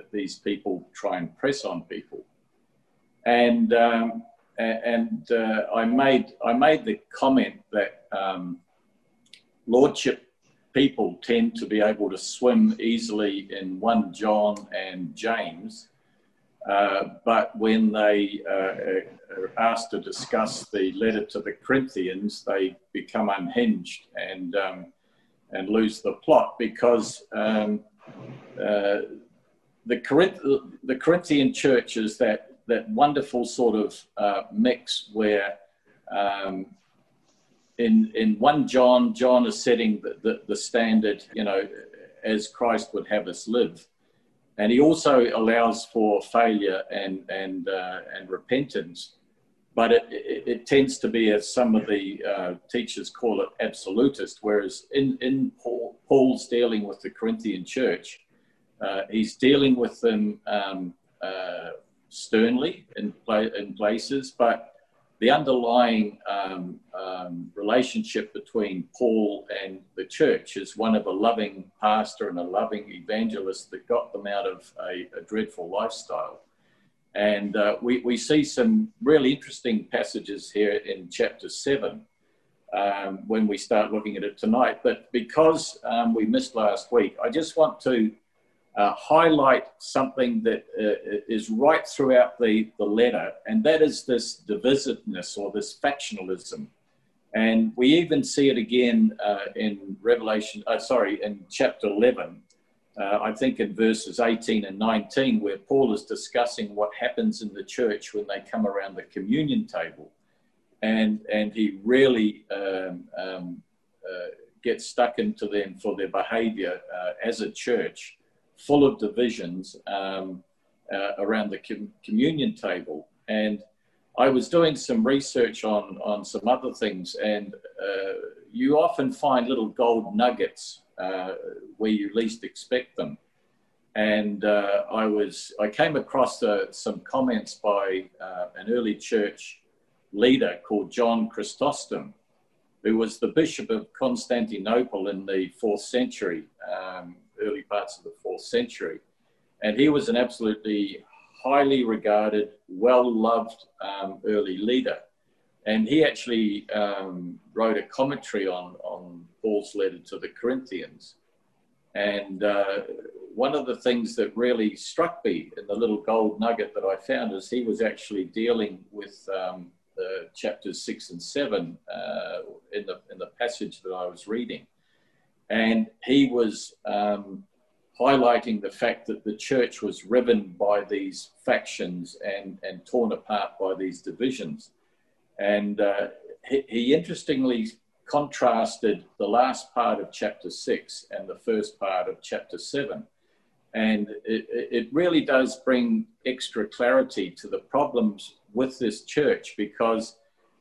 that these people try and press on people. And um, and uh, I made I made the comment that um, lordship people tend to be able to swim easily in one John and James, uh, but when they uh, are asked to discuss the letter to the Corinthians, they become unhinged and um, and lose the plot because um, uh, the, Corinth- the Corinthian church is that that wonderful sort of uh, mix where um, in in one John, John is setting the, the, the, standard, you know, as Christ would have us live, and he also allows for failure and and uh, and repentance, but it, it, it, tends to be, as some of the uh, teachers call it, absolutist. Whereas in in Paul, Paul's dealing with the Corinthian church, uh, he's dealing with them. Um, uh, sternly in, in places, but the underlying um, um, relationship between Paul and the church is one of a loving pastor and a loving evangelist that got them out of a, a dreadful lifestyle. And uh, we, we see some really interesting passages here in chapter 7 um, when we start looking at it tonight. But because um, we missed last week, I just want to uh, highlight something that uh, is right throughout the, the letter, and that is this divisiveness or this factionalism. And we even see it again uh, in Revelation, uh, sorry, in chapter 11, uh, I think in verses 18 and 19, where Paul is discussing what happens in the church when they come around the communion table. And, and he really um, um, uh, gets stuck into them for their behavior as a church full of divisions um, uh, around the com- communion table. And I was doing some research on, on some other things, and uh, you often find little gold nuggets uh, where you least expect them. And uh, I was I came across uh, some comments by uh, an early church leader called John Chrysostom, who was the Bishop of Constantinople in the fourth century. Um, early parts of the fourth century. And he was an absolutely highly regarded, well loved um, early leader. And he actually um, wrote a commentary on, on Paul's letter to the Corinthians. And uh, one of the things that really struck me in the little gold nugget that I found is he was actually dealing with um, the chapters six and seven uh, in, the, in the passage that I was reading. And he was um, highlighting the fact that the church was riven by these factions and, and torn apart by these divisions. And uh, he, he, interestingly contrasted the last part of chapter six and the first part of chapter seven. And it, it really does bring extra clarity to the problems with this church because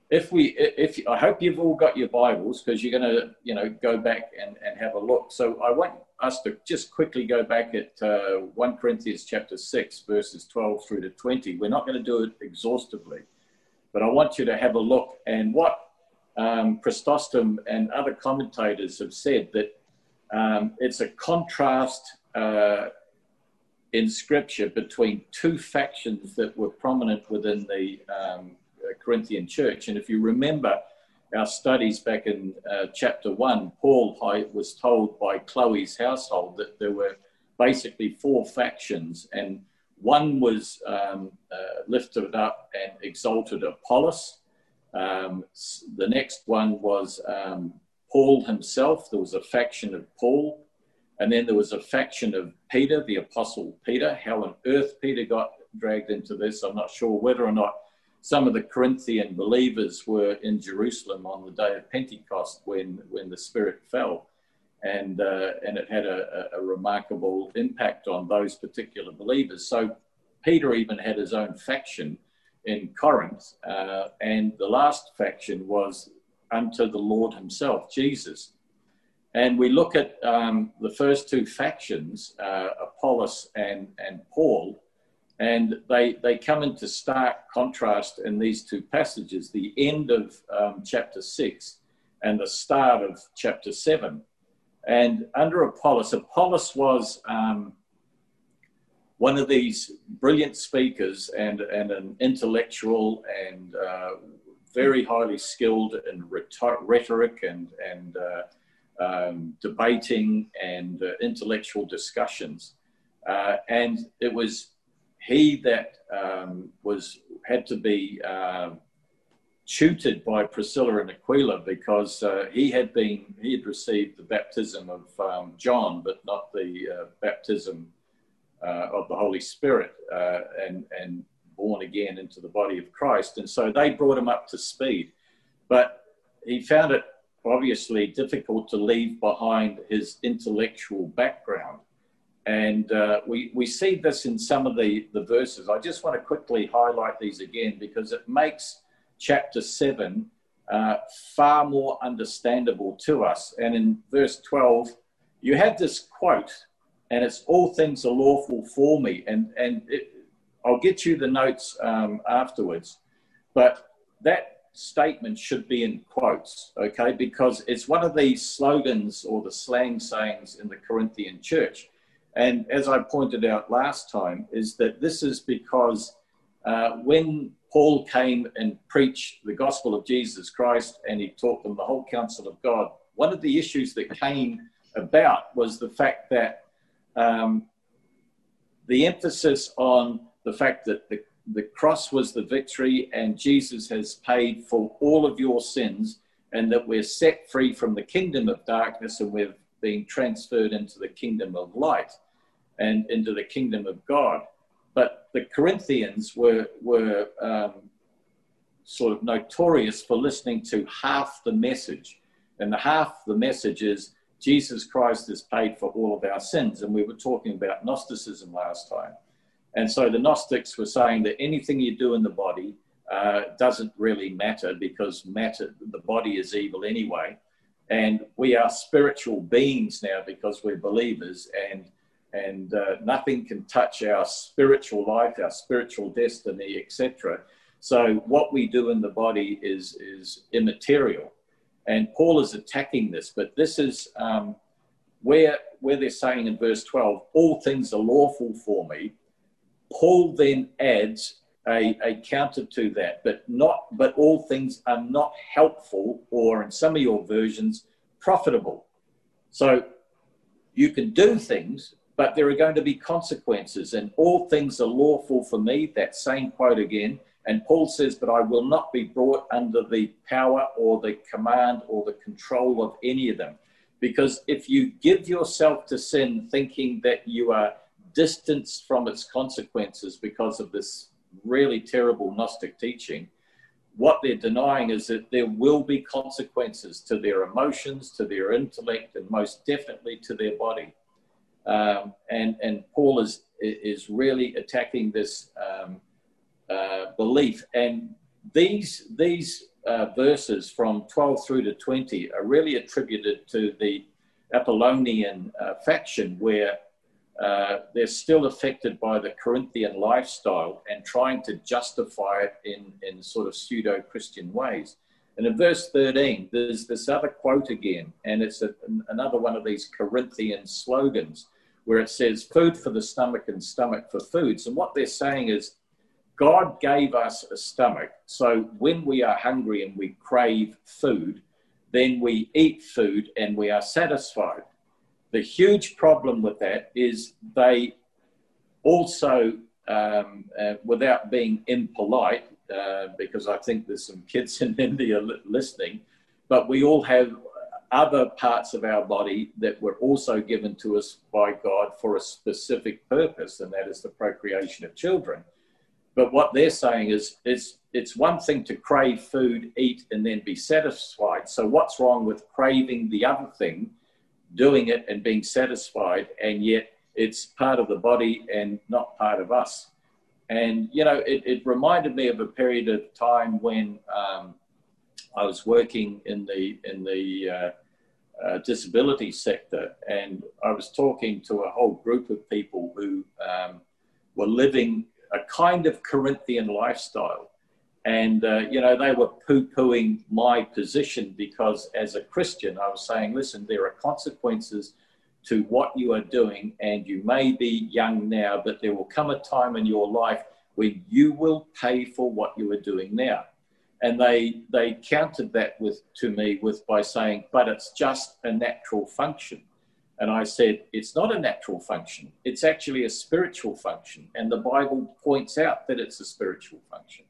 if we if i hope you've all got your bibles because you're going to you know go back and, and have a look. So i want us to just quickly go back at uh, 1 corinthians chapter 6 verses 12 through to 20 we're not going to do it exhaustively but i want you to have a look and what um, and other commentators have said that um, it's a contrast uh, in scripture between two factions that were prominent within the um, Corinthian church. And if you remember our studies back in uh, chapter one, Paul was told by Chloe's household that there were basically four factions, and one was um, uh, lifted up and exalted Apollos. Um, the next one was um, Paul himself. There was a faction of Paul. And then there was a faction of Peter, the Apostle Peter. How on earth Peter got dragged into this, I'm not sure whether or not some of the Corinthian believers were in Jerusalem on the day of Pentecost when, when the Spirit fell. And, uh, and it had a, a, remarkable impact on those particular believers. So Peter even had his own faction in Corinth. Uh, and the last faction was unto the Lord himself, Jesus. And we look at um, the first two factions, uh, Apollos and, and Paul, and they, they come into stark contrast in these two passages the end of um, chapter 6 and the start of chapter 7. And under Apollos, Apollos was um, one of these brilliant speakers and, and an intellectual and uh, very highly skilled in rhetoric and, and uh, um, debating and uh, intellectual discussions. Uh, and it was he that um, was had to be um, tutored by Priscilla and Aquila because uh, he had been he had received the baptism of um, John, but not the uh, baptism uh, of the Holy Spirit, uh, and and born again into the body of Christ. And so they brought him up to speed, but he found it obviously difficult to leave behind his intellectual background. And uh, we, we see this in some of the, the verses. I just want to quickly highlight these again because it makes chapter 7 uh, far more understandable to us. And in verse 12, you have this quote, and it's all things are lawful for me. And, and it, I'll get you the notes um, afterwards. But that statement should be in quotes, okay? Because it's one of these slogans or the slang sayings in the Corinthian church. And as I pointed out last time, is that this is because uh, when Paul came and preached the gospel of Jesus Christ and he taught them the whole counsel of God, one of the issues that came about was the fact that um, the emphasis on the fact that the, the cross was the victory and Jesus has paid for all of your sins and that we're set free from the kingdom of darkness and we've been transferred into the kingdom of light and into the kingdom of God. But the Corinthians were, were um, sort of notorious for listening to half the message. And the half the message is Jesus Christ has paid for all of our sins. And we were talking about Gnosticism last time. And so the Gnostics were saying that anything you do in the body uh, doesn't really matter because matter, the body is evil anyway. And we are spiritual beings now because we're believers, and and uh, nothing can touch our spiritual life, our spiritual destiny, etc. So what we do in the body is is immaterial, and Paul is attacking this. But this is um, where where they're saying in verse twelve, all things are lawful for me. Paul then adds a, a counter to that, but not but all things are not helpful, or in some of your versions, profitable. So you can do things, but there are going to be consequences, and all things are lawful for me. That same quote again. And Paul says, But I will not be brought under the power or the command or the control of any of them. Because if you give yourself to sin thinking that you are distanced from its consequences because of this really terrible Gnostic teaching, what they're denying is that there will be consequences to their emotions, to their intellect, and most definitely to their body. Um, and, and Paul is, is really attacking this um, uh, belief. And these, these uh, verses from 12 through to 20 are really attributed to the Apollonian uh, faction where uh, they're still affected by the Corinthian lifestyle and trying to justify it in, in sort of pseudo Christian ways. And in verse 13, there's this other quote again, and it's a, another one of these Corinthian slogans where it says, Food for the stomach and stomach for foods. And what they're saying is, God gave us a stomach. So when we are hungry and we crave food, then we eat food and we are satisfied. The huge problem with that is they also, um, uh, without being impolite, uh, because I think there's some kids in India listening, but we all have other parts of our body that were also given to us by God for a specific purpose, and that is the procreation of children. But what they're saying is it's, it's one thing to crave food, eat, and then be satisfied. So, what's wrong with craving the other thing doing it and being satisfied, and yet it's part of the body and not part of us. And, you know, it, it reminded me of a period of time when um, I was working in the, in the uh, uh, disability sector, and I was talking to a whole group of people who um, were living a kind of Corinthian lifestyle and, uh, you know, they were poo pooing my position because as a Christian, I was saying, listen, there are consequences to what you are doing. And you may be young now, but there will come a time in your life when you will pay for what you are doing now. And they they countered that with to me with by saying, but it's just a natural function. And I said, it's not a natural function. It's actually a spiritual function. And the Bible points out that it's a spiritual function.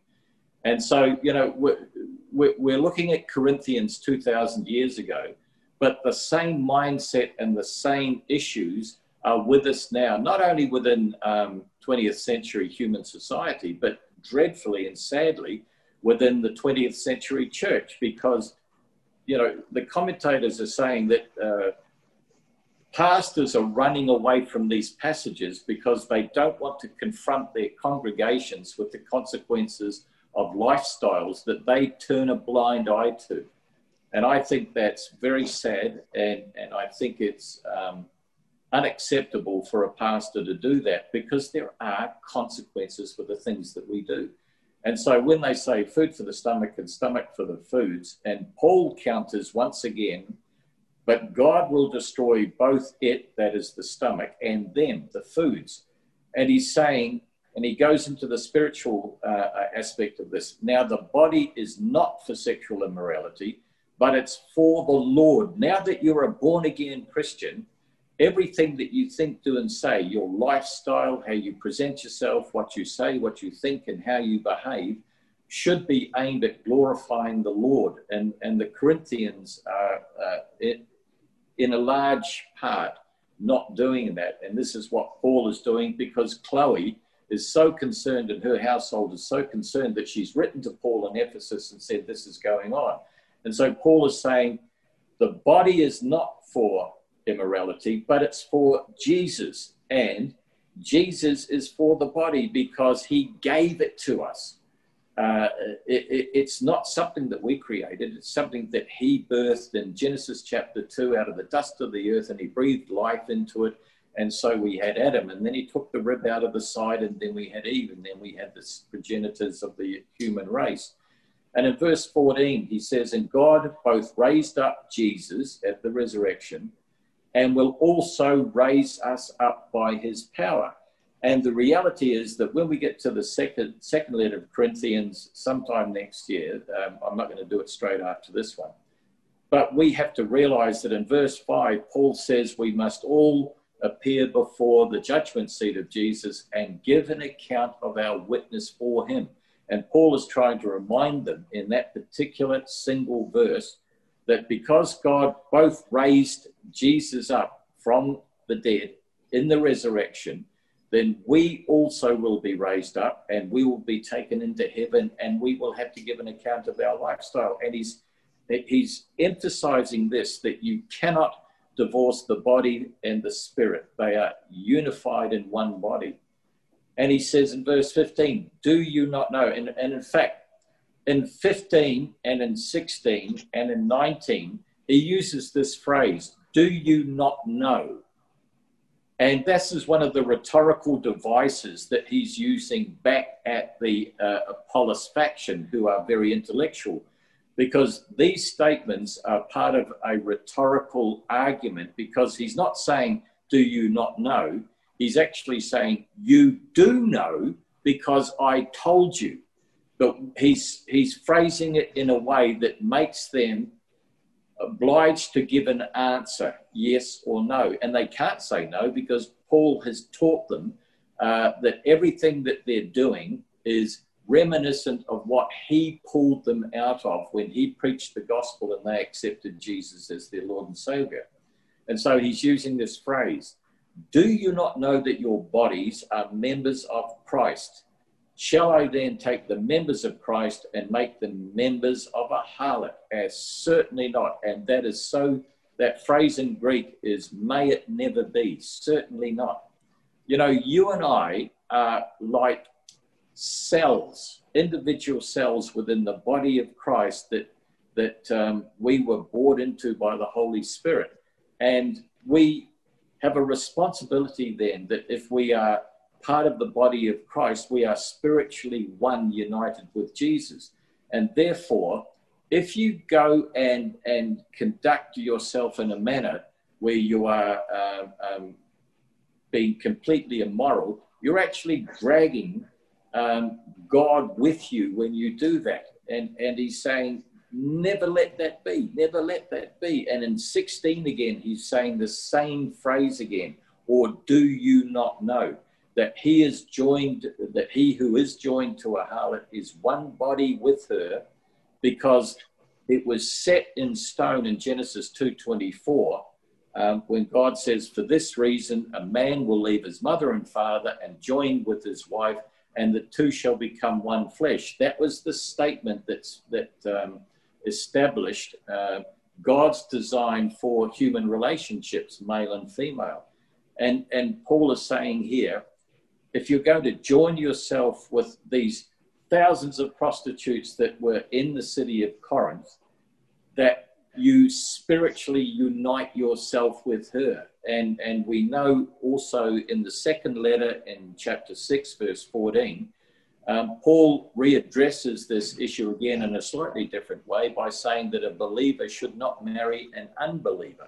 And so, you know, we're, we're looking at Corinthians 2,000 years ago, but the same mindset and the same issues are with us now, not only within um, 20th century human society, but dreadfully and sadly within the 20th century church, because, you know, the commentators are saying that. Uh, pastors are running away from these passages because they don't want to confront their congregations with the consequences of lifestyles that they turn a blind eye to. And I think that's very sad, and, and I think it's um, unacceptable for a pastor to do that because there are consequences for the things that we do. And so when they say food for the stomach and stomach for the foods, and Paul counters once again but God will destroy both it, that is the stomach, and them, the foods. And he's saying, and he goes into the spiritual uh, aspect of this. Now, the body is not for sexual immorality, but it's for the Lord. Now that you're a born again Christian, everything that you think, do, and say, your lifestyle, how you present yourself, what you say, what you think, and how you behave, should be aimed at glorifying the Lord. And, and the Corinthians are, uh, in a large part not doing that. And this is what Paul is doing because Chloe is so concerned and her household is so concerned that she's written to Paul in Ephesus and said, This is going on. And so Paul is saying, The body is not for immorality, but it's for Jesus. And Jesus is for the body because he gave it to us. Uh, it, it, it's not something that we created. It's something that he birthed in Genesis chapter 2 out of the dust of the earth and he breathed life into it. And so we had Adam, and then he took the rib out of the side, and then we had Eve, and then we had the progenitors of the human race. And in verse 14, he says, And God both raised up Jesus at the resurrection and will also raise us up by his power. And the reality is that when we get to the second, second letter of Corinthians sometime next year, um, I'm not going to do it straight after this one, but we have to realize that in verse 5, Paul says we must all appear before the judgment seat of Jesus and give an account of our witness for him. And Paul is trying to remind them in that particular single verse that because God both raised Jesus up from the dead in the resurrection, then we also will be raised up and we will be taken into heaven and we will have to give an account of our lifestyle. And he's, he's emphasizing this that you cannot divorce the body and the spirit, they are unified in one body. And he says in verse 15, Do you not know? And, and in fact, in 15 and in 16 and in 19, he uses this phrase, Do you not know? And this is one of the rhetorical devices that he's using back at the uh, Apollos faction, who are very intellectual, because these statements are part of a rhetorical argument, because he's not saying, Do you not know? He's actually saying, You do know because I told you. But he's, he's phrasing it in a way that makes them obliged to give an answer, yes or no. And they can't say no because Paul has taught them uh, that everything that they're doing is reminiscent of what he pulled them out of when he preached the gospel and they accepted Jesus as their Lord and Savior. And so he's using this phrase Do you not know that your bodies are members of Christ? Shall I then take the members of Christ and make them members of a harlot? As certainly not. And that is so, that phrase in Greek is may it never be. Certainly not. You know, you and I are like cells, individual cells within the body of Christ that, that um, we were brought into by the Holy Spirit. And we have a responsibility then that if we are part of the body of Christ, we are spiritually one, united with Jesus. And therefore, if you go and, and conduct yourself in a manner where you are um, um, being completely immoral, you're actually dragging um, God with you when you do that. And, and he's saying, never let that be, never let that be. And in 16 again, he's saying the same phrase again, or do you not know that he is joined, that he who is joined to a harlot is one body with her because it was set in stone in Genesis 2.24 um, when God says, for this reason, a man will leave his mother and father and join with his wife and the two shall become one flesh. That was the statement that's, that um, established uh, God's design for human relationships, male and female. And, and Paul is saying here, if you're going to join yourself with these thousands of prostitutes that were in the city of Corinth, that you spiritually unite yourself with her. And, and we know also in the second letter in chapter 6, verse 14, um, Paul readdresses this issue again in a slightly different way by saying that a believer should not marry an unbeliever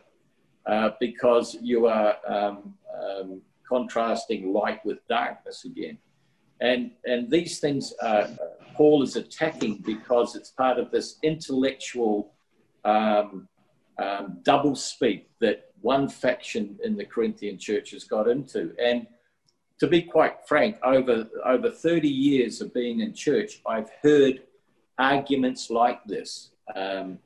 uh, because you are um, um, contrasting light with darkness again. And, and these things uh, Paul is attacking because it's part of this intellectual um, um, double speak that one faction in the Corinthian church has got into. And to be quite frank, over, over 30 years of being in church, I've heard arguments like this. Um,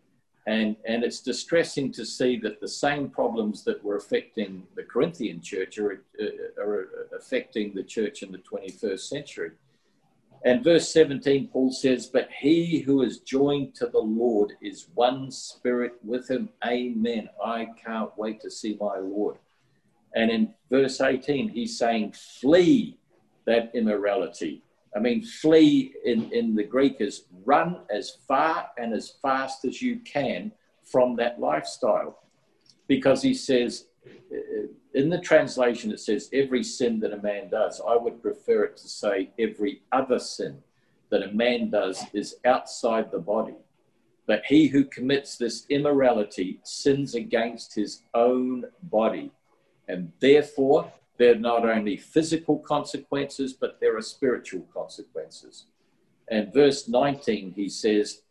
and, and it's distressing to see that the same problems that were affecting the Corinthian church are, uh, are affecting the church in the 21st century. And verse 17, Paul says, But he who is joined to the Lord is one spirit with him. Amen. I can't wait to see my Lord. And in verse 18, he's saying, flee that immorality. I mean, flee in, in the Greek is run as far and as fast as you can from that lifestyle. Because he says, uh, in the translation, it says every sin that a man does. I would prefer it to say every other sin that a man does is outside the body. But he who commits this immorality sins against his own body. And therefore, there are not only physical consequences, but there are spiritual consequences. And verse 19, he says,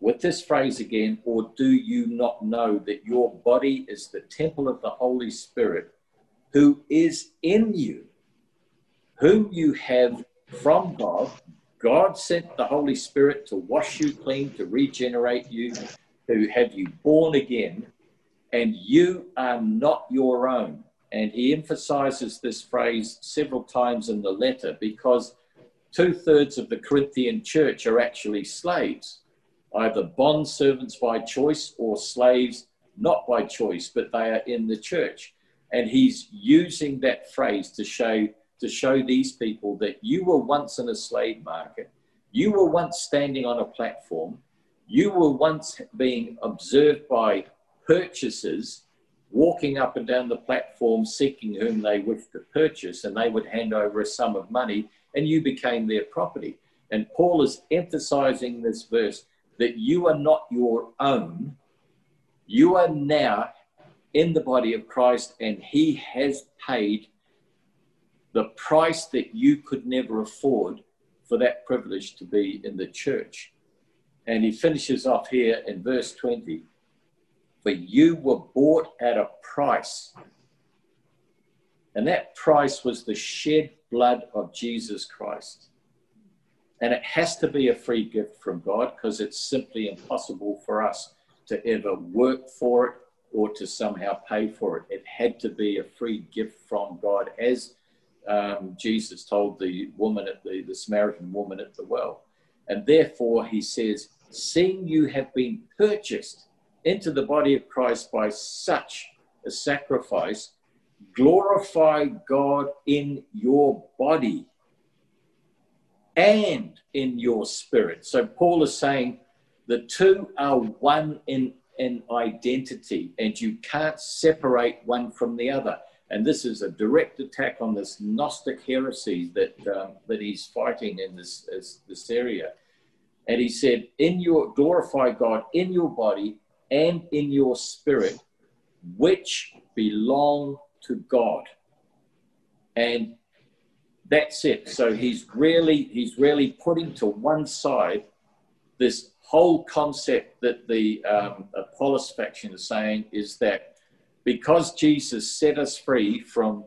with this phrase again, or do you not know that your body is the temple of the Holy Spirit who is in you, whom you have from God? God sent the Holy Spirit to wash you clean, to regenerate you, to have you born again, and you are not your own. And he emphasizes this phrase several times in the letter because two thirds of the Corinthian church are actually slaves, either bond servants by choice or slaves not by choice, but they are in the church. And he's using that phrase to show to show these people that you were once in a slave market, you were once standing on a platform, you were once being observed by purchasers walking up and down the platform seeking whom they wished to purchase, and they would hand over a sum of money, and you became their property. And Paul is emphasizing this verse that you are not your own. You are now in the body of Christ, and He has paid the price that you could never afford for that privilege to be in the church. And he finishes off here in verse 20 for you were bought at a price. And that price was the shed blood of Jesus Christ. And it has to be a free gift from God because it's simply impossible for us to ever work for it or to somehow pay for it. It had to be a free gift from God, as um, Jesus told the woman at the, the Samaritan woman at the well. And therefore, he says, Seeing you have been purchased into the body of Christ by such a sacrifice, glorify God in your body and in your spirit. So Paul is saying the two are one in, in identity, and you can't separate one from the other. And this is a direct attack on this Gnostic heresy that, um, that he's fighting in this, this area. And he said, In your glorify God in your body and in your spirit, which belong to God. And that's it. So he's really he's really putting to one side this whole concept that the um, Apollos faction is saying is that because Jesus set us free from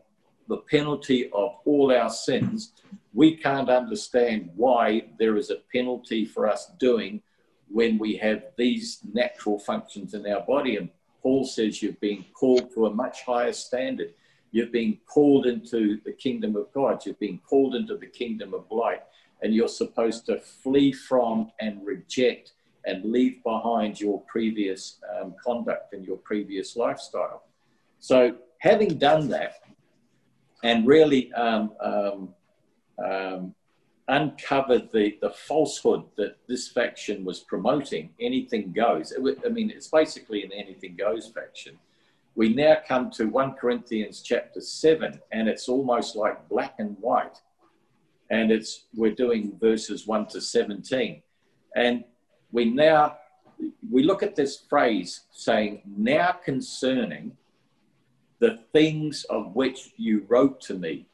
the penalty of all our sins, we can't understand why there is a penalty for us doing when we have these natural functions in our body. And Paul says you've been called to a much higher standard. You've been called into the kingdom of God. You've been called into the kingdom of light. And you're supposed to flee from and reject and leave behind your previous um, conduct and your previous lifestyle. So, having done that and really um, um, um uncovered the, the falsehood that this faction was promoting, anything goes. I mean, it's basically an anything goes faction. We now come to 1 Corinthians chapter 7, and it's almost like black and white. And it's we're doing verses 1 to 17. And we now we look at this phrase saying, now concerning the things of which you wrote to me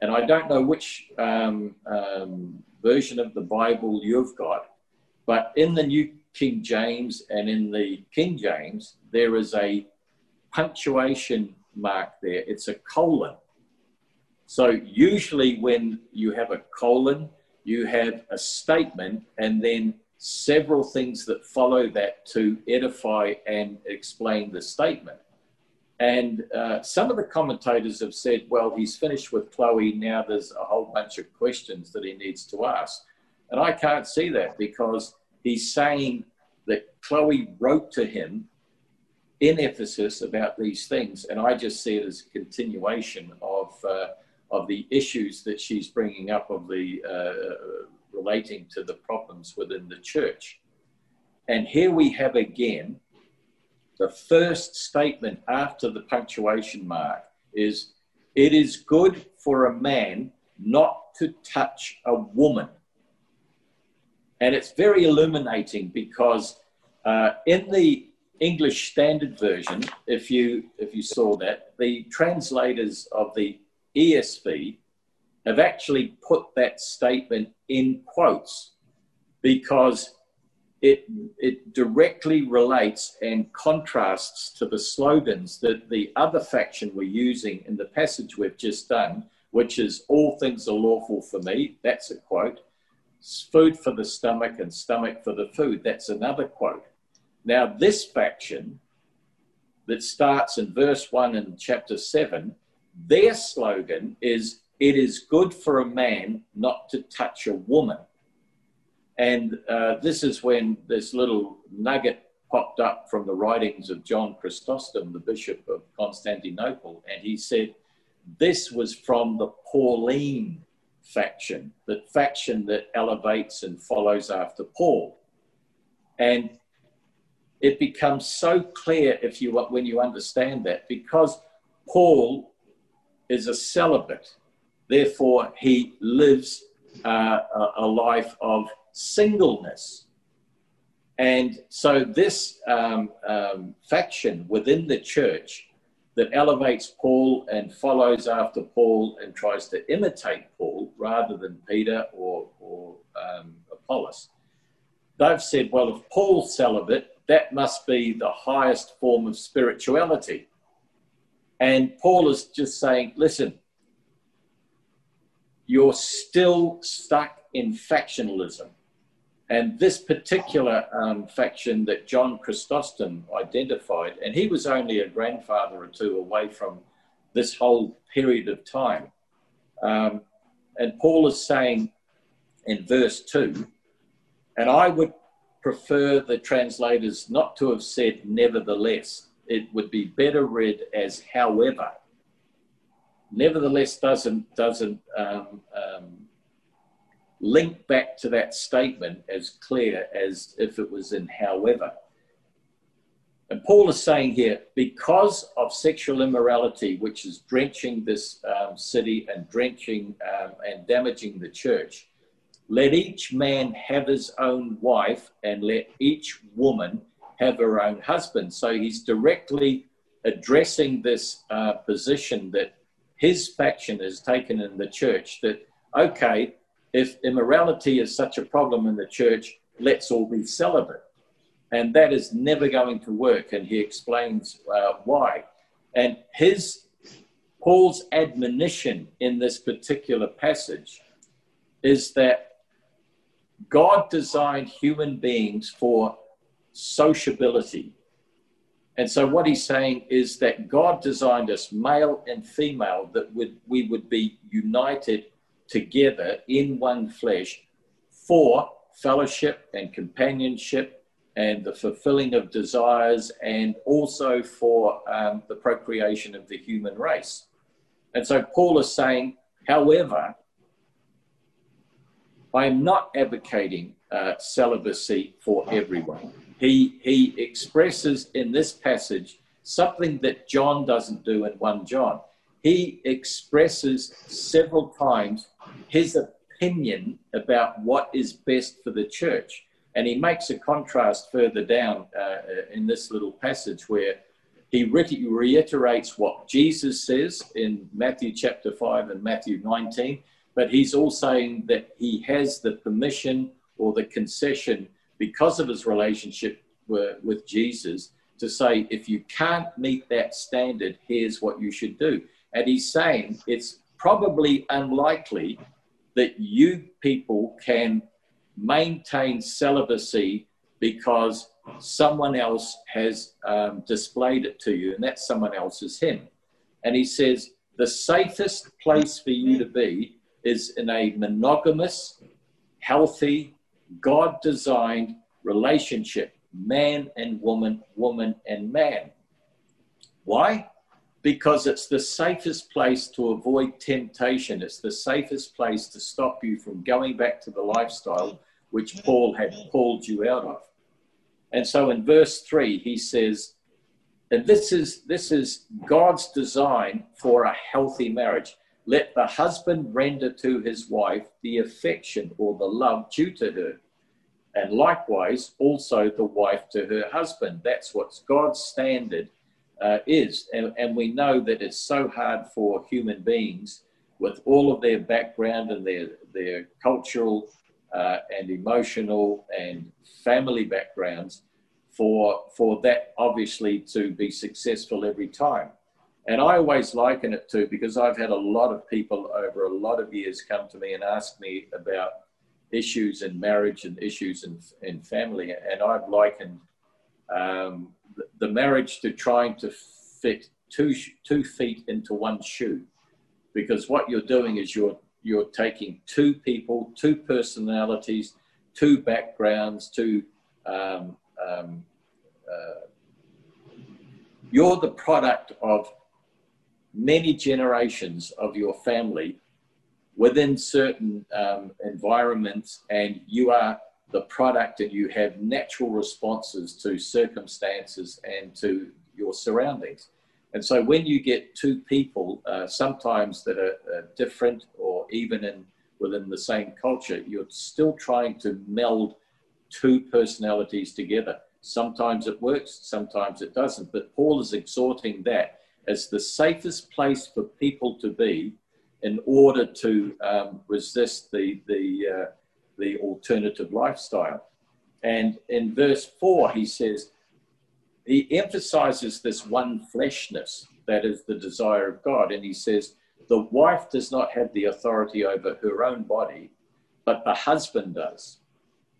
and I don't know which um, um, version of the Bible you've got, but in the New King James and in the King James, there is a punctuation mark there. It's a colon. So usually when you have a colon, you have a statement and then several things that follow that to edify and explain the statement. And uh, some of the commentators have said, well, he's finished with Chloe. Now there's a whole bunch of questions that he needs to ask. And I can't see that because he's saying that Chloe wrote to him in Ephesus about these things. And I just see it as a continuation of, uh, of the issues that she's bringing up of the uh, relating to the problems within the church. And here we have again the first statement after the punctuation mark is it is good for a man not to touch a woman. And it's very illuminating because uh, in the English Standard Version, if you if you saw that, the translators of the ESV have actually put that statement in quotes because it, it directly relates and contrasts to the slogans that the other faction were using in the passage we've just done, which is all things are lawful for me. That's a quote. Food for the stomach and stomach for the food. That's another quote. Now, this faction that starts in verse 1 in chapter 7, their slogan is, It is good for a man not to touch a woman. And uh, this is when this little nugget popped up from the writings of John Chrysostom, the Bishop of Constantinople, and he said this was from the Pauline faction, the faction that elevates and follows after Paul. And it becomes so clear if you when you understand that because Paul is a celibate, therefore he lives uh, a life of singleness. And so, this um, um, faction within the church that elevates Paul and follows after Paul and tries to imitate Paul rather than Peter or, or um, Apollos, they've said, well, if Paul's celibate, that must be the highest form of spirituality. And Paul is just saying, listen, you're still stuck in factionalism. And this particular um, faction that John Chrysostom identified, and he was only a grandfather or two away from this whole period of time. Um, and Paul is saying in verse 2, and I would prefer the translators not to have said nevertheless. It would be better read as however. Nevertheless doesn't, doesn't um, um link back to that statement as clear as if it was in however. And Paul is saying here, because of sexual immorality, which is drenching this um, city and drenching um, and damaging the church, let each man have his own wife and let each woman have her own husband. So he's directly addressing this uh, position that his faction has taken in the church that, okay, if immorality is such a problem in the church, let's all be celibate. And that is never going to work. And he explains uh, why. And his, Paul's admonition in this particular passage is that God designed human beings for sociability. And so what he's saying is that God designed us male and female that we would be united together in one flesh for fellowship and companionship and the fulfilling of desires and also for um, the procreation of the human race. And so Paul is saying, however, I am not advocating uh, celibacy for everyone. He, he expresses in this passage something that John doesn't do in 1 John. He expresses several times his opinion about what is best for the church. And he makes a contrast further down uh, in this little passage where he reiterates what Jesus says in Matthew chapter 5 and Matthew 19, but he's also saying that he has the permission or the concession because of his relationship with Jesus to say, if you can't meet that standard, here's what you should do. And he's saying it's probably unlikely that you people can maintain celibacy because someone else has um, displayed it to you, and that someone else is him. And he says, the safest place for you to be is in a monogamous, healthy, God designed relationship, man and woman, woman and man. Why? Because it's the safest place to avoid temptation. It's the safest place to stop you from going back to the lifestyle which Paul had pulled you out of. And so in verse 3, he says, and this is, this is God's design for a healthy marriage. Let the husband render to his wife the affection or the love due to her. And likewise, also the wife to her husband. That's what's God's standard uh, is. And, and we know that it's so hard for human beings with all of their background and their, their cultural uh, and emotional and family backgrounds for, for that obviously to be successful every time. And I always liken it to because I've had a lot of people over a lot of years come to me and ask me about issues in marriage and issues in, in family. And I've likened um, the, marriage to trying to fit two, two feet into one shoe. Because what you're doing is you're, you're taking two people, two personalities, two backgrounds, two um, um, uh, you're the product of many generations of your family within certain um, environments, and you are the product and you have natural responses to circumstances and to your surroundings. And so when you get two people, uh, sometimes that are, are, different or even in within the same culture, you're still trying to meld two personalities together. Sometimes it works, sometimes it doesn't. But Paul is exhorting that as the safest place for people to be in order to um, resist the, the, uh, the alternative lifestyle. And in verse 4, he says, he emphasizes this one fleshness that is the desire of God. And he says, the wife does not have the authority over her own body, but the husband does.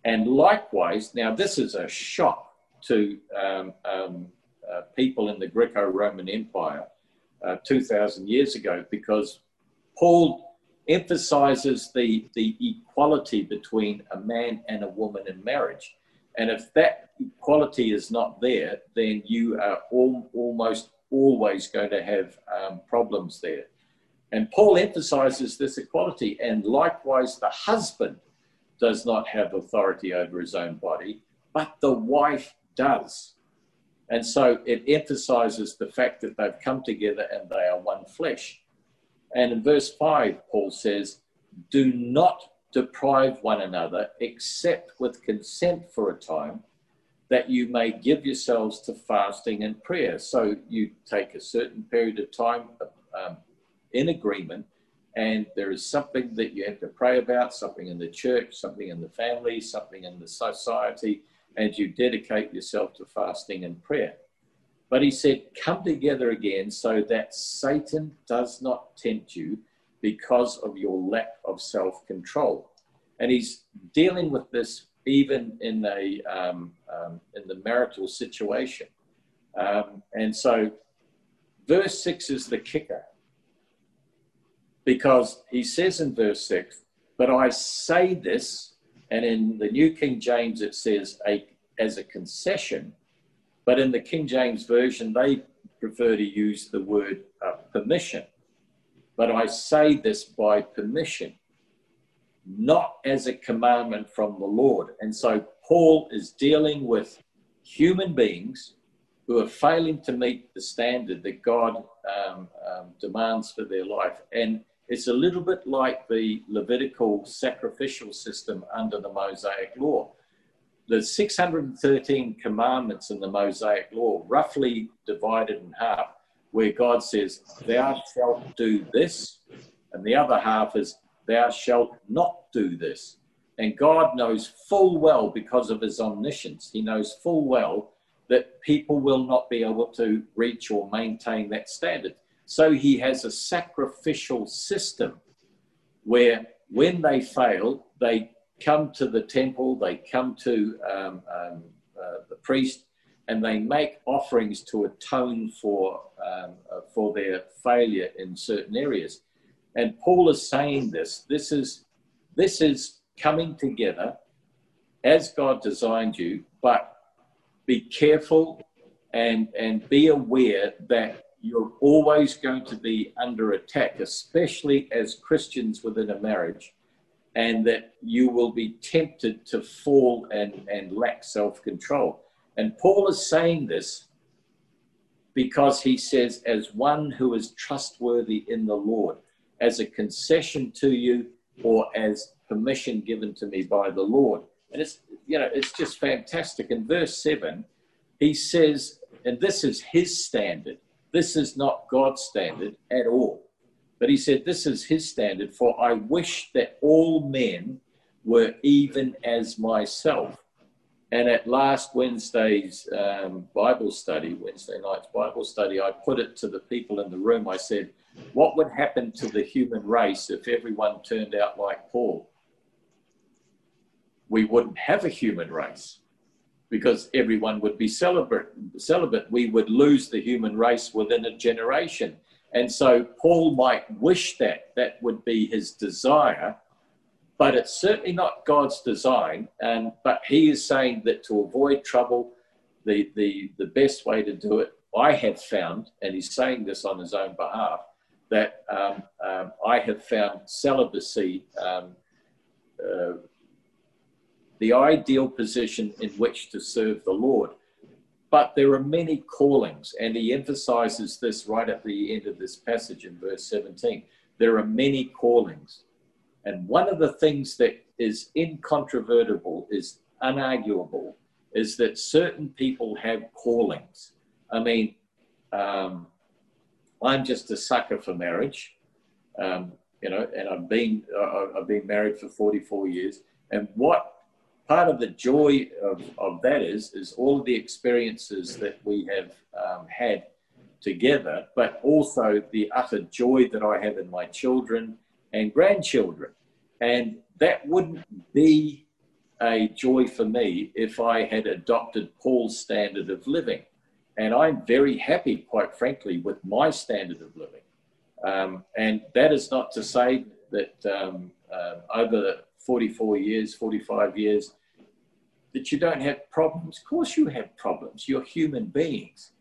And likewise, now this is a shock to um, um, uh, people in the Greco Roman Empire uh, 2,000 years ago because Paul emphasizes the, the equality between a man and a woman in marriage. And if that equality is not there, then you are al- almost always going to have um, problems there. And Paul emphasizes this equality, and likewise, the husband does not have authority over his own body, but the wife does. And so it emphasizes the fact that they've come together and they are one flesh. And in verse 5, Paul says, Do not deprive one another except with consent for a time, that you may give yourselves to fasting and prayer. So you take a certain period of time um, in agreement, and there is something that you have to pray about, something in the church, something in the family, something in the society, and you dedicate yourself to fasting and prayer. But he said, Come together again so that Satan does not tempt you because of your lack of self control. And he's dealing with this even in a um, um, in the marital situation. Um, and so, verse six is the kicker because he says in verse six, "But I say this," and in the New King James it says a as a concession, but in the King James version they prefer to use the word uh, permission. But I say this by permission not as a commandment from the Lord. And so Paul is dealing with human beings who are failing to meet the standard that God um, um, demands for their life. And it's a little bit like the Levitical sacrificial system under the Mosaic law. The 613 commandments in the Mosaic law, roughly divided in half, where God says, Thou shalt do this, and the other half is, Thou shalt not do this. And God knows full well, because of his omniscience, he knows full well that people will not be able to reach or maintain that standard. So he has a sacrificial system where when they fail, they come to the temple, they come to um, um, uh, the priest, and they make offerings to atone for, um, uh, for their failure in certain areas. And Paul is saying this. This is this is coming together as God designed you, but be careful and and be aware that you're always going to be under attack, especially as Christians within a marriage, and that you will be tempted to fall and, and lack self control. And Paul is saying this because he says, as one who is trustworthy in the Lord as a concession to you or as permission given to me by the Lord. And it's, you know, it's just fantastic. In verse 7, he says, and this is his standard. This is not God's standard at all. But he said, This is his standard, for I wish that all men were even as myself. And at last Wednesday's um, Bible study, Wednesday night's Bible study, I put it to the people in the room. I said, what would happen to the human race if everyone turned out like Paul? We wouldn't have a human race because everyone would be celibate. celibate. We would lose the human race within a generation. And so Paul might wish that, that would be his desire, but it's certainly not God's design. And, but he is saying that to avoid trouble, the, the, the best way to do it, I have found, and he's saying this on his own behalf, that um, um, I have found celibacy um, uh, the ideal position in which to serve the Lord. But there are many callings, and he emphasizes this right at the end of this passage in verse 17. There are many callings. And one of the things that is incontrovertible, is unarguable, is that certain people have callings. I mean, um, I'm just a sucker for marriage, um, you know, and I've been I've been married for 44 years. And what part of the joy of, of that is is all of the experiences that we have um, had together, but also the utter joy that I have in my children and grandchildren. And that wouldn't be a joy for me if I had adopted Paul's standard of living. And I'm very happy, quite frankly, with my standard of living. Um, and that is not to say that um, uh, over 44 years, 45 years, that you don't have problems. Of course, you have problems. You're human beings.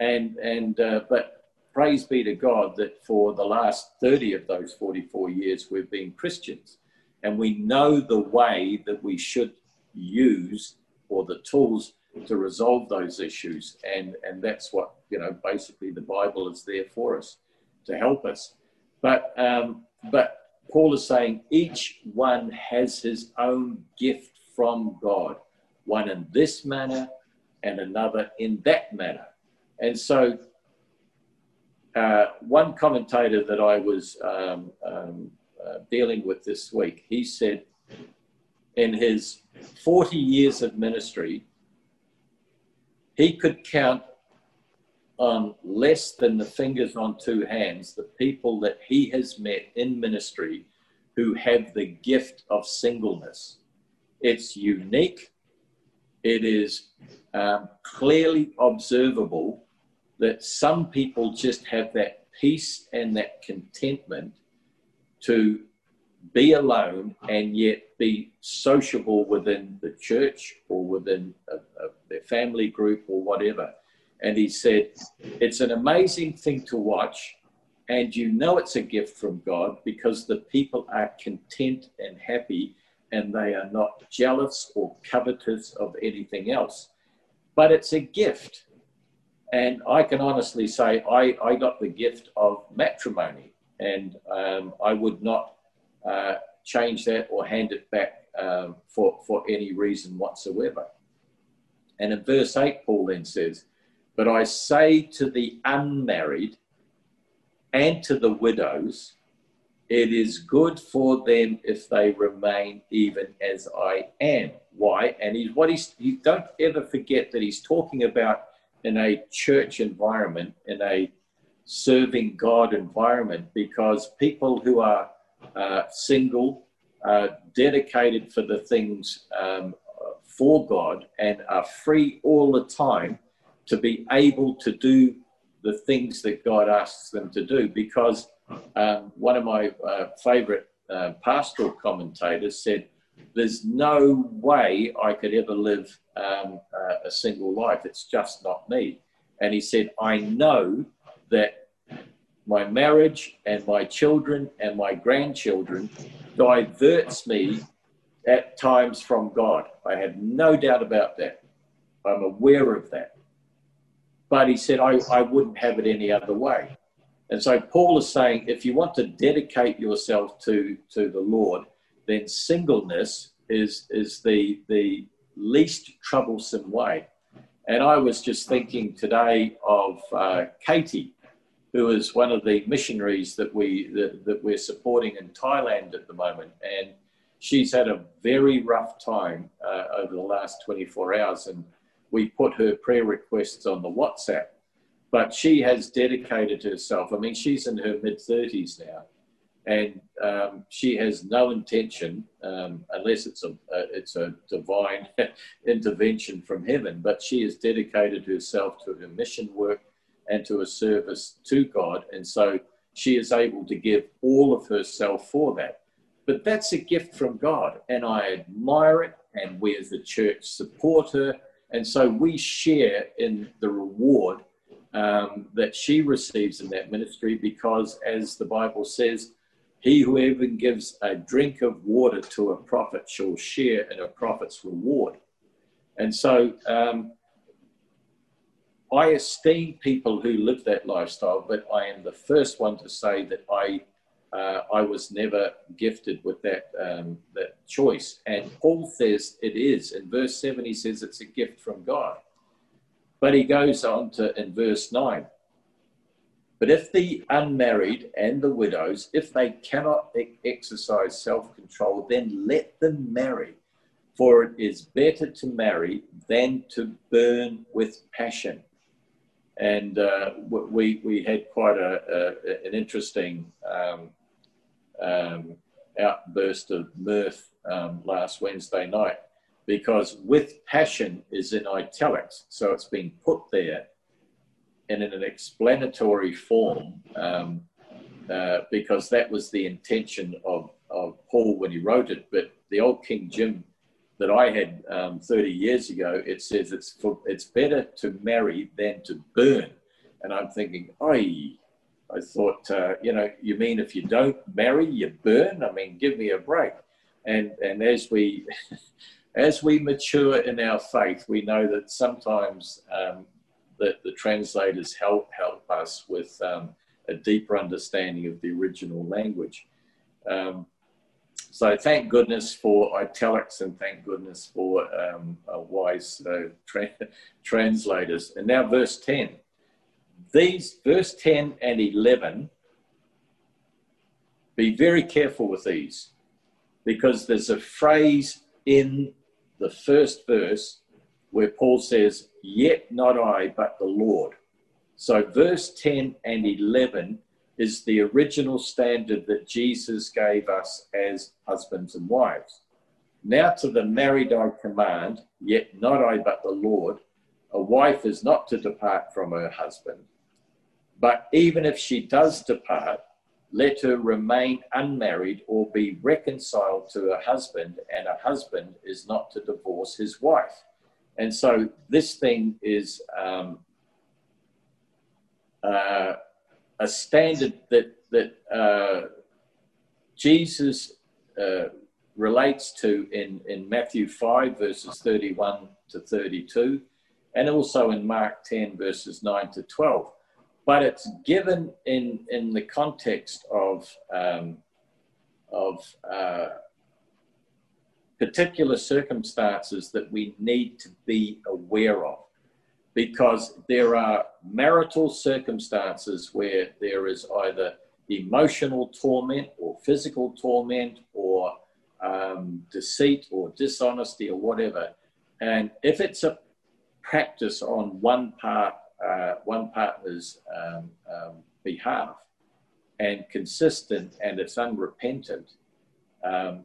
And, and uh, but praise be to God that for the last 30 of those 44 years, we've been Christians. And we know the way that we should use or the tools to resolve those issues. And, and that's what, you know, basically the Bible is there for us to help us. But, um, but Paul is saying each one has his own gift from God, one in this manner, and another in that manner. And so, uh, one commentator that I was um, um, uh, dealing with this week, he said, in his 40 years of ministry, he could count on less than the fingers on two hands the people that he has met in ministry who have the gift of singleness. It's unique, it is um, clearly observable that some people just have that peace and that contentment to be alone and yet be sociable within the church or within a, a, their family group or whatever. And he said, It's an amazing thing to watch. And you know it's a gift from God because the people are content and happy and they are not jealous or covetous of anything else. But it's a gift. And I can honestly say I, I got the gift of matrimony and um, I would not uh, change that or hand it back um, for, for any reason whatsoever. And in verse 8, Paul then says, But I say to the unmarried and to the widows, it is good for them if they remain even as I am. Why? And he's what he's you don't ever forget that he's talking about in a church environment, in a serving God environment, because people who are uh, single, uh, dedicated for the things um, for God, and are free all the time to be able to do the things that God asks them to do. Because um, one of my uh, favorite uh, pastoral commentators said, There's no way I could ever live um, uh, a single life. It's just not me. And he said, I know that my marriage and my children and my grandchildren diverts me at times from God. I have no doubt about that. I'm aware of that. But he said, I, I wouldn't have it any other way. And so Paul is saying, if you want to dedicate yourself to, to the Lord, then singleness is, is the, the least troublesome way. And I was just thinking today of uh, Katie, who is one of the missionaries that we that, that we're supporting in Thailand at the moment, and she's had a very rough time uh, over the last 24 hours, and we put her prayer requests on the WhatsApp. But she has dedicated herself. I mean, she's in her mid 30s now, and um, she has no intention, um, unless it's a, a, it's a divine intervention from heaven. But she has dedicated herself to her mission work and to a service to God. And so she is able to give all of herself for that. But that's a gift from God, and I admire it, and we as the church support her. And so we share in the reward um, that she receives in that ministry because, as the Bible says, he who even gives a drink of water to a prophet shall share in a prophet's reward. And so um, I esteem people who live that lifestyle, but I am the first one to say that I uh, I was never gifted with that um, that choice. And Paul says it is. In verse seven, he says it's a gift from God. But he goes on to in verse nine. But if the unmarried and the widows, if they cannot exercise self control, then let them marry. For it is better to marry than to burn with passion and uh, we we had quite a, a an interesting um, um, outburst of mirth um, last Wednesday night because with passion is in italics, so it's been put there and in an explanatory form um, uh, because that was the intention of of Paul when he wrote it. But the old King Jim that I had um, 30 years ago, it says it's for, it's better to marry than to burn. And I'm thinking, I, I thought, uh, you know, you mean if you don't marry, you burn? I mean, give me a break. And and as we as we mature in our faith, we know that sometimes um, that the translators help help us with um, a deeper understanding of the original language. Um, So thank goodness for italics and thank goodness for um, wise uh, tra- translators. And now verse 10. These, verse 10 and 11, be very careful with these because there's a phrase in the first verse where Paul says, Yet not I, but the Lord. So verse 10 and 11 is the original standard that Jesus gave us as husbands and wives. Now to the married I command, yet not I but the Lord, a wife is not to depart from her husband. But even if she does depart, let her remain unmarried or be reconciled to her husband, and a husband is not to divorce his wife. And so this thing is um, uh, a standard that that uh, Jesus uh, relates to in in Matthew five verses thirty one to thirty two, and also in Mark ten verses nine to twelve. But it's given in in the context of um, of uh, particular circumstances that we need to be aware of because there are marital circumstances where there is either emotional torment or physical torment or um, deceit or dishonesty or whatever. And if it's a practice on one part, uh, one partner's um, um, behalf and consistent and it's unrepentant, um,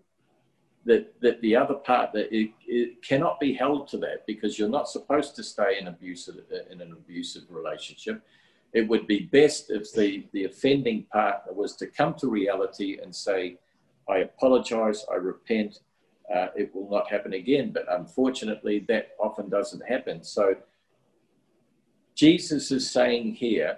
that, that the other partner it, it cannot be held to that because you're not supposed to stay in abusive in an abusive relationship. It would be best if the, the offending partner was to come to reality and say, I apologize, I repent, uh, it will not happen again. But unfortunately, that often doesn't happen. So Jesus is saying here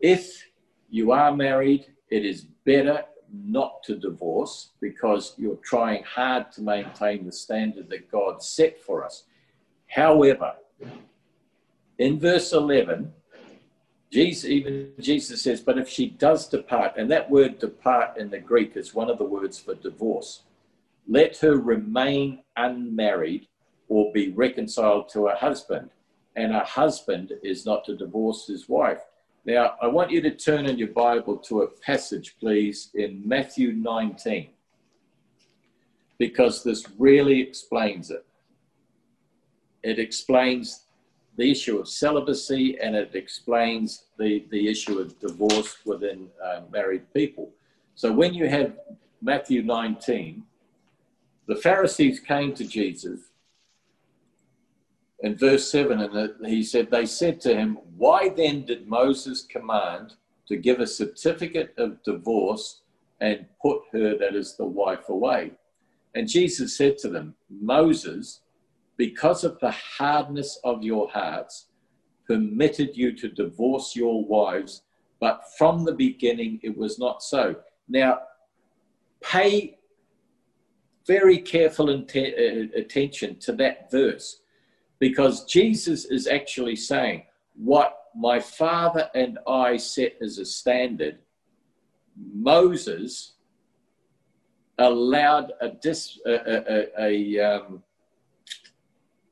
if you are married, it is better not to divorce because you're trying hard to maintain the standard that God set for us. However, in verse 11, Jesus, even Jesus says, but if she does depart, and that word depart in the Greek is one of the words for divorce, let her remain unmarried or be reconciled to her husband. And her husband is not to divorce his wife. Now, I want you to turn in your Bible to a passage, please, in Matthew 19, because this really explains it. It explains the issue of celibacy and it explains the, the issue of divorce within uh, married people. So, when you have Matthew 19, the Pharisees came to Jesus in verse 7, and he said, They said to him, Why then did Moses command to give a certificate of divorce and put her, that is the wife, away? And Jesus said to them, Moses, because of the hardness of your hearts, permitted you to divorce your wives, but from the beginning it was not so. Now, pay very careful uh, attention to that verse because Jesus is actually saying, What my father and I set as a standard, Moses allowed a, dis, a, a, a, um,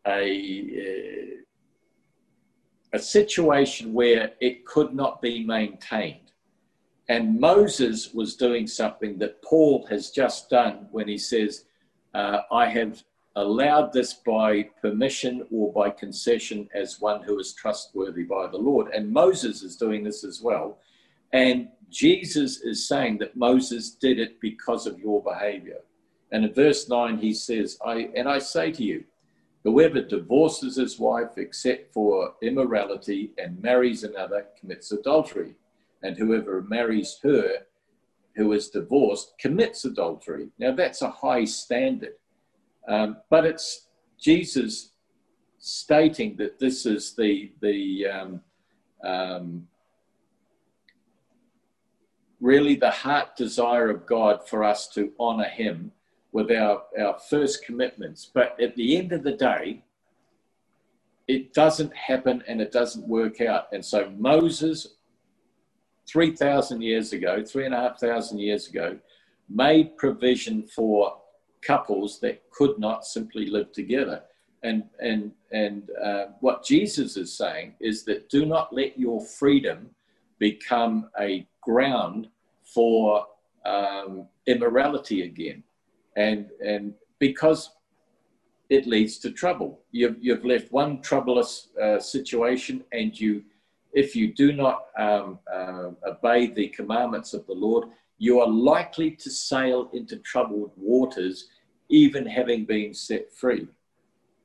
a, a situation where it could not be maintained. And Moses was doing something that Paul has just done when he says, uh, I have allowed this by permission or by concession as one who is trustworthy by the Lord. And Moses is doing this as well. And Jesus is saying that Moses did it because of your behavior. And in verse 9, he says, I, And I say to you, whoever divorces his wife except for immorality and marries another commits adultery. And whoever marries her who is divorced commits adultery. Now, that's a high standard. Um, but it's Jesus stating that this is the the um, um, really the heart desire of God for us to honor Him with our, our first commitments. But at the end of the day, it doesn't happen and it doesn't work out. And so Moses, 3,000 years ago, three and a half thousand years ago, made provision for couples that could not simply live together. And, and, and uh, what Jesus is saying is that do not let your freedom become a ground for um, immorality again. And, and because it leads to trouble. You've, you've left one troublous uh, situation, and you, if you do not um, uh, obey the commandments of the Lord, you are likely to sail into troubled waters, even having been set free.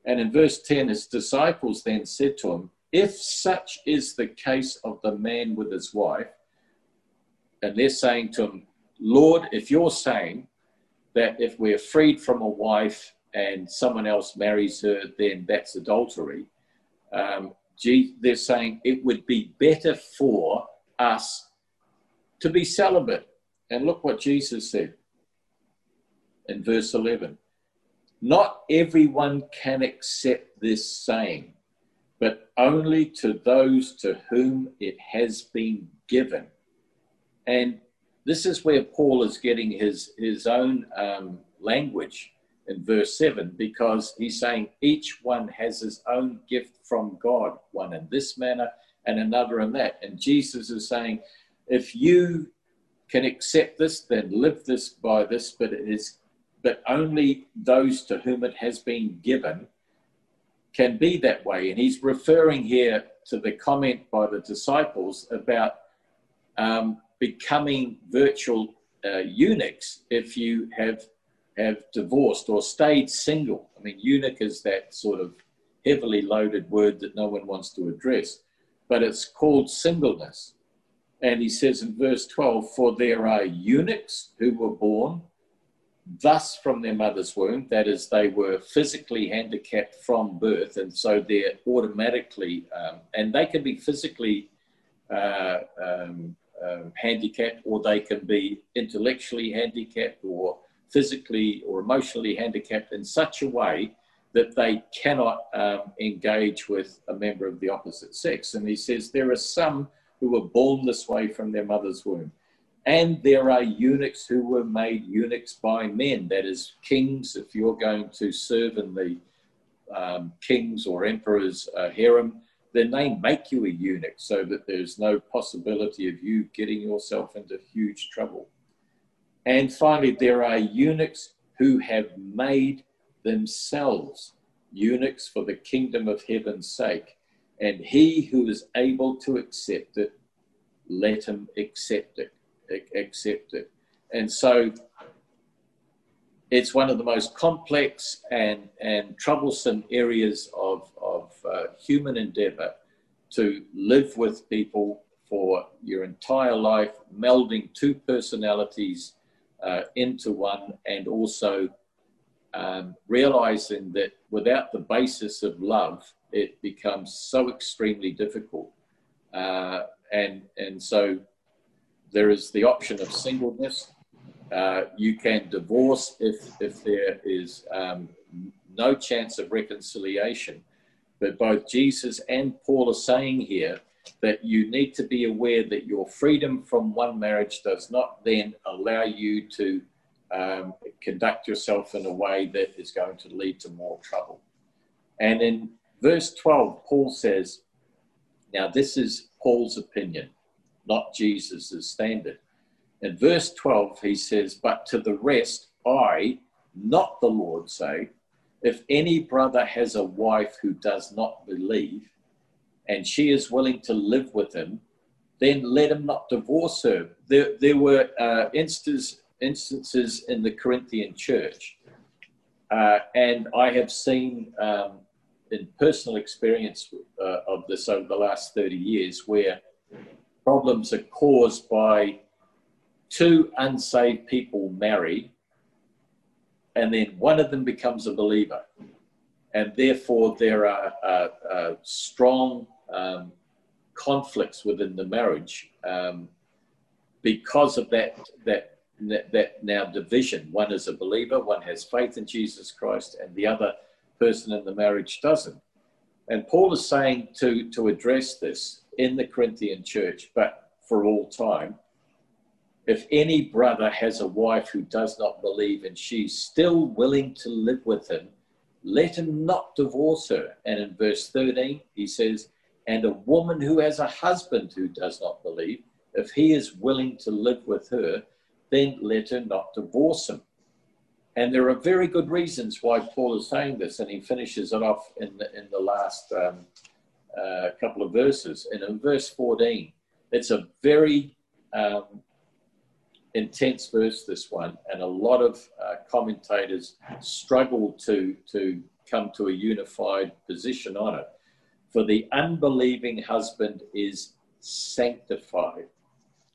And in verse 10, his disciples then said to him, If such is the case of the man with his wife, and they're saying to him, Lord, if you're saying that if we're freed from a wife and someone else marries her, then that's adultery. Um, they're saying it would be better for us to be celibate. And look what Jesus said in verse 11. Not everyone can accept this saying, but only to those to whom it has been given. And this is where Paul is getting his, his own um, language in verse 7 because he's saying each one has his own gift from God, one in this manner and another in that. And Jesus is saying, if you can accept this, then live this by this, but it is but only those to whom it has been given can be that way. And he's referring here to the comment by the disciples about um, becoming virtual uh, eunuchs if you have have divorced or stayed single. I mean, eunuch is that sort of heavily loaded word that no one wants to address, but it's called singleness. And he says in verse 12, For there are eunuchs who were born thus from their mother's womb, that is, they were physically handicapped from birth, and so they're automatically, um, and they can be physically uh, um, uh, handicapped, or they can be intellectually handicapped, or physically or emotionally handicapped in such a way that they cannot um, engage with a member of the opposite sex. And he says there are some who were born this way from their mother's womb. And there are eunuchs who were made eunuchs by men, that is, kings. If you're going to serve in the um, king's or emperor's uh, harem, then they make you a eunuch so that there's no possibility of you getting yourself into huge trouble. And finally, there are eunuchs who have made themselves eunuchs for the kingdom of heaven's sake. And he who is able to accept it, let him accept it. Accept it. And so it's one of the most complex and, and troublesome areas of, of uh, human endeavor to live with people for your entire life, melding two personalities uh, into one and also um, realizing that without the basis of love, it becomes so extremely difficult. Uh, and, and so there is the option of singleness. Uh, you can divorce if, if there is um, no chance of reconciliation. But both Jesus and Paul are saying here that you need to be aware that your freedom from one marriage does not then allow you to um, conduct yourself in a way that is going to lead to more trouble. And in verse 12, Paul says, now this is Paul's opinion, not Jesus' standard. In verse 12, he says, But to the rest, I, not the Lord, say, if any brother has a wife who does not believe, and she is willing to live with him, then let him not divorce her. There, there were uh, instances, instances in the Corinthian church, uh, and I have seen um, in personal experience uh, of this over the last 30 years where problems are caused by two unsaved people marry, and then one of them becomes a believer. And therefore, there are uh, uh, strong um, conflicts within the marriage um, because of that, that, that now division. One is a believer, one has faith in Jesus Christ, and the other person in the marriage doesn't. And Paul is saying to, to address this in the Corinthian church, but for all time, if any brother has a wife who does not believe and she's still willing to live with him, let him not divorce her. And in verse 13, he says, and a woman who has a husband who does not believe, if he is willing to live with her, then let her not divorce him. And there are very good reasons why Paul is saying this, and he finishes it off in the, in the last um, uh, couple of verses. And in verse 14, it's a very um, intense verse, this one, and a lot of uh, commentators struggle to, to come to a unified position on it. For the unbelieving husband is sanctified.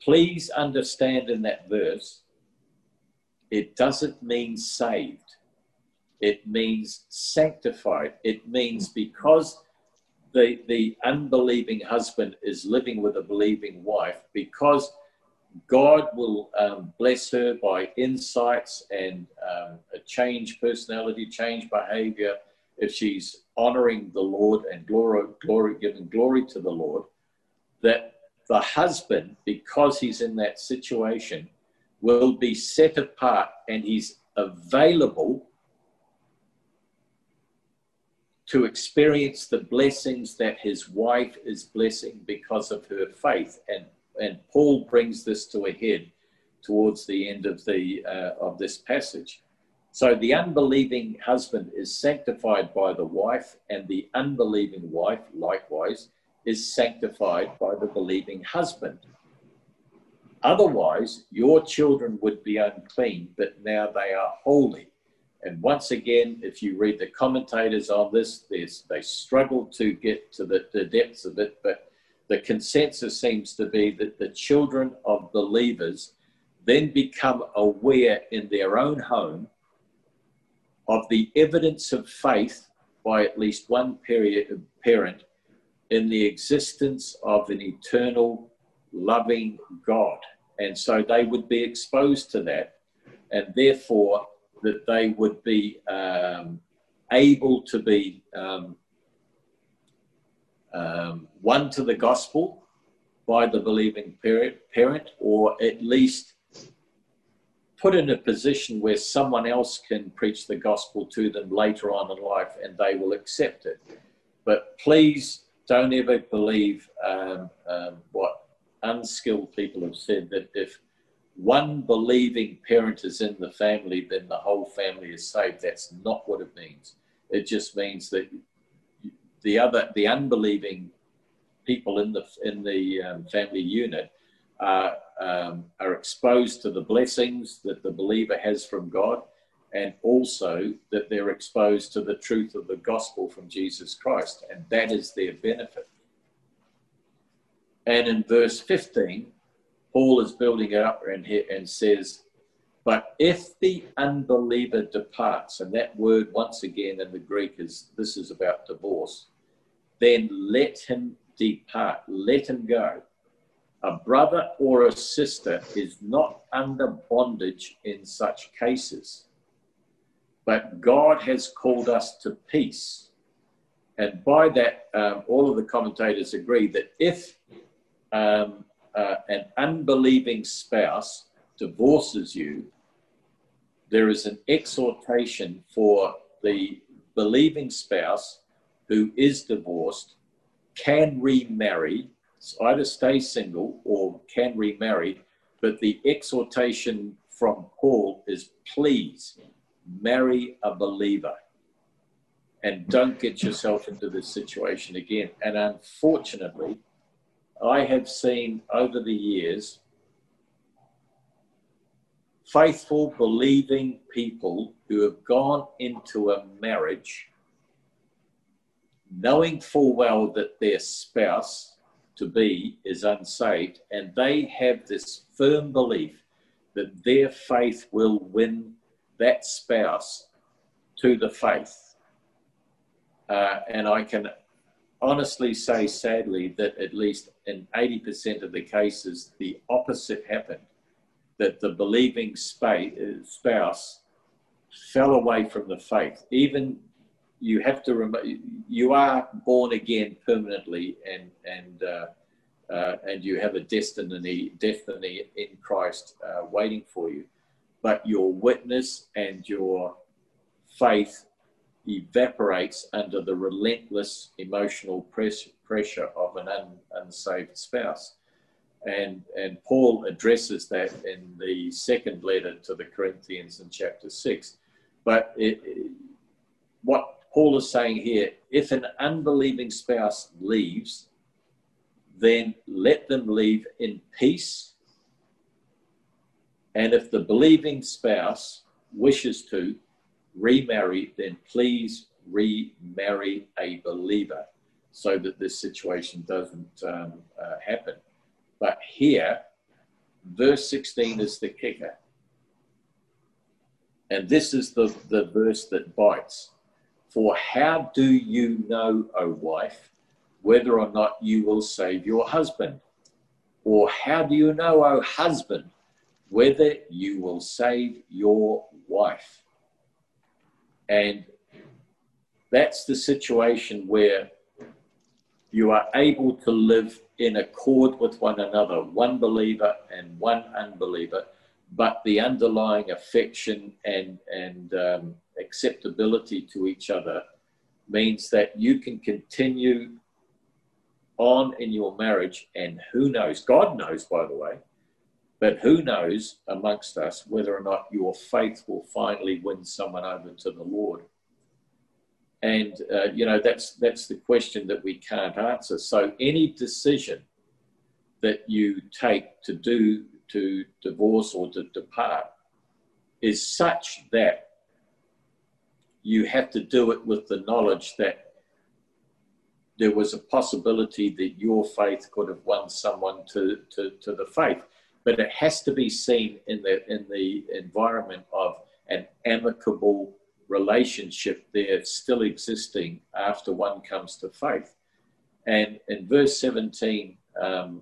Please understand in that verse, it doesn't mean saved. It means sanctified. It means because the, the unbelieving husband is living with a believing wife, because God will um, bless her by insights and um, a change personality, change behavior. If she's honoring the Lord and glory, glory, giving glory to the Lord, that the husband, because he's in that situation, will be set apart and he's available to experience the blessings that his wife is blessing because of her faith and and Paul brings this to a head towards the end of the uh, of this passage. So the unbelieving husband is sanctified by the wife, and the unbelieving wife, likewise, is sanctified by the believing husband. Otherwise, your children would be unclean, but now they are holy. And once again, if you read the commentators on this, they struggle to get to the, the depths of it, but the consensus seems to be that the children of believers then become aware in their own home of the evidence of faith by at least won parent in the existence of an eternal, loving God. And so they would be exposed to that, and therefore that they would be um, able to be um, um, one to the gospel by the believing parent, parent, or at least put in a position where someone else can preach the gospel to them later on in life and they will accept it. But please don't ever believe um, um, what unskilled people have said that if one believing parent is in the family, then the whole family is saved. That's not what it means. It just means that the other, the unbelieving people in the in the um, family unit are um, are exposed to the blessings that the believer has from God, and also that they're exposed to the truth of the gospel from Jesus Christ, and that is their benefit. And in verse 15, Paul is building it up and, and says, But if the unbeliever departs, and that word once again in the Greek is this is about divorce, then let him depart, let him go. A brother or a sister is not under bondage in such cases. But God has called us to peace. And by that, um, all of the commentators agree that if um, uh, an unbelieving spouse divorces you, there is an exhortation for the believing spouse who is divorced can remarry, either stay single or can remarry, but the exhortation from Paul is please marry a believer and don't get yourself into this situation again. And unfortunately, I have seen over the years faithful, believing people who have gone into a marriage knowing full well that their spouse to be is unsaved, and they have this firm belief that their faith will win that spouse to the faith. Uh, and I can honestly say, sadly, that at least in 80% of the cases, the opposite happened that the believing spouse fell away from the faith, even you have to remember you are born again permanently and and uh, uh, and you have a destiny, destiny in Christ uh, waiting for you. But your witness and your faith evaporates under the relentless emotional press, pressure of an un, unsaved spouse. And, and Paul addresses that in the second letter to the Corinthians in chapter 6. But it, it, what Paul is saying here if an unbelieving spouse leaves, then let them leave in peace. And if the believing spouse wishes to remarry, then please remarry a believer so that this situation doesn't um, uh, happen. But here, verse 16 is the kicker. And this is the, the verse that bites. For how do you know, O wife, whether or not you will save your husband? Or how do you know, O husband, whether you will save your wife? And that's the situation where you are able to live in accord with one another, one believer and one unbeliever, but the underlying affection and, and um, acceptability to each other means that you can continue on in your marriage, and who knows, God knows, by the way, but who knows amongst us whether or not your faith will finally win someone over to the Lord. And uh, you know that's that's the question that we can't answer. So any decision that you take to do to divorce or to depart is such that you have to do it with the knowledge that there was a possibility that your faith could have won someone to, to, to the faith. But it has to be seen in the, in the environment of an amicable relationship there still existing after one comes to faith. And in verse 17, um,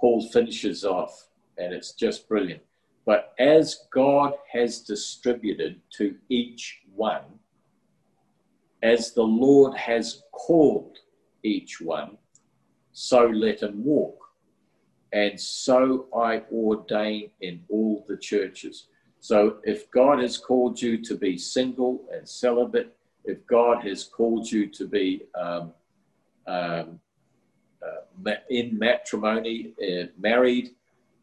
Paul finishes off, and it's just brilliant. But as God has distributed to each one, as the Lord has called each one, so let him walk. And so I ordain in all the churches. So if God has called you to be single and celibate, if God has called you to be um, um, uh, in matrimony, uh, married,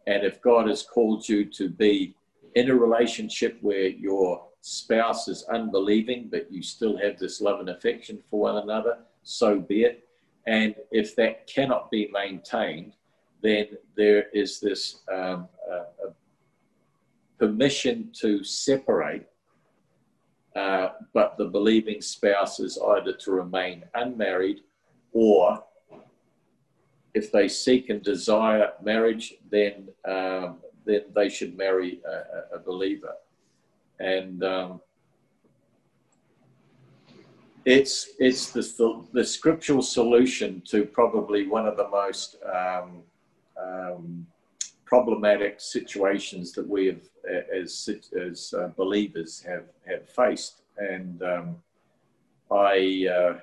and if God has called you to be in a relationship where you're spouse is unbelieving, but you still have this love and affection for one another, so be it. And if that cannot be maintained, then there is this um, uh, permission to separate, uh, but the believing spouse is either to remain unmarried or if they seek and desire marriage, then um, then they should marry a, a believer and um, it's it's the the scriptural solution to probably one of the most um, um, problematic situations that we have as as uh, believers have have faced, and um, I. Uh,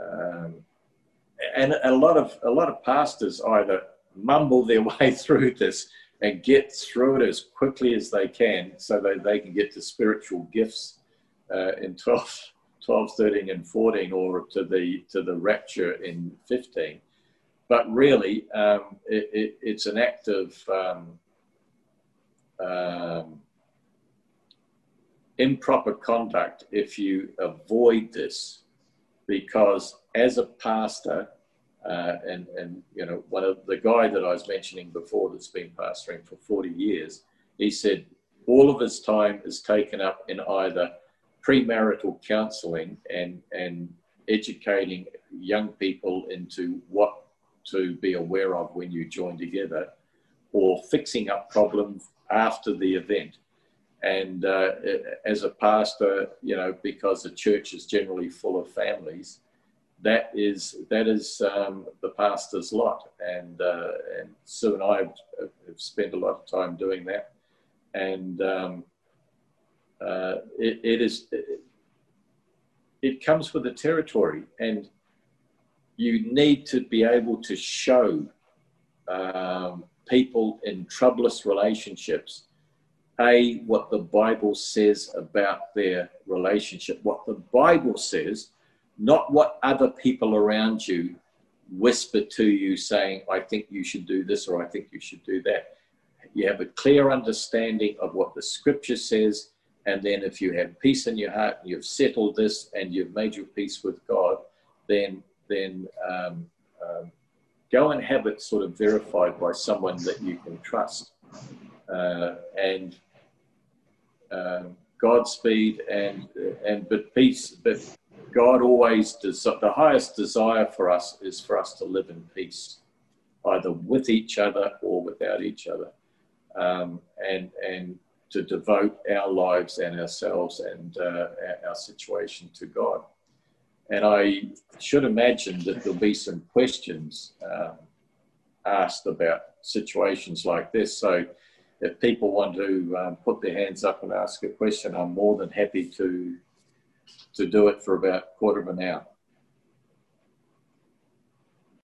um, and a lot of a lot of pastors either mumble their way through this and get through it as quickly as they can so that they can get to spiritual gifts uh, in 12, 12, 13, and 14 or to the, to the rapture in 15. But really, um, it, it, it's an act of um, um, improper conduct if you avoid this because as a pastor, uh, and, and, you know, one of the guy that I was mentioning before that's been pastoring for 40 years, he said all of his time is taken up in either premarital counseling and, and educating young people into what to be aware of when you join together or fixing up problems after the event. And uh, as a pastor, you know, because the church is generally full of families, that is that is um, the pastor's lot, and uh, and Sue and I have, have, spent a lot of time doing that, and um, uh, it, it is it, it, comes with the territory, and you need to be able to show um, people in troublous relationships a what the bible says about their relationship what the bible says not what other people around you whisper to you saying i think you should do this or i think you should do that you have a clear understanding of what the scripture says and then if you have peace in your heart and you've settled this and you've made your peace with god then then um, um, go and have it sort of verified by someone that you can trust. Uh, and um, Godspeed and and but peace. But God always does. The highest desire for us is for us to live in peace, either with each other or without each other, um, and and to devote our lives and ourselves and uh, our situation to God. And I should imagine that there'll be some questions um, asked about situations like this. So if people want to um, put their hands up and ask a question, I'm more than happy to to do it for about a quarter of an hour.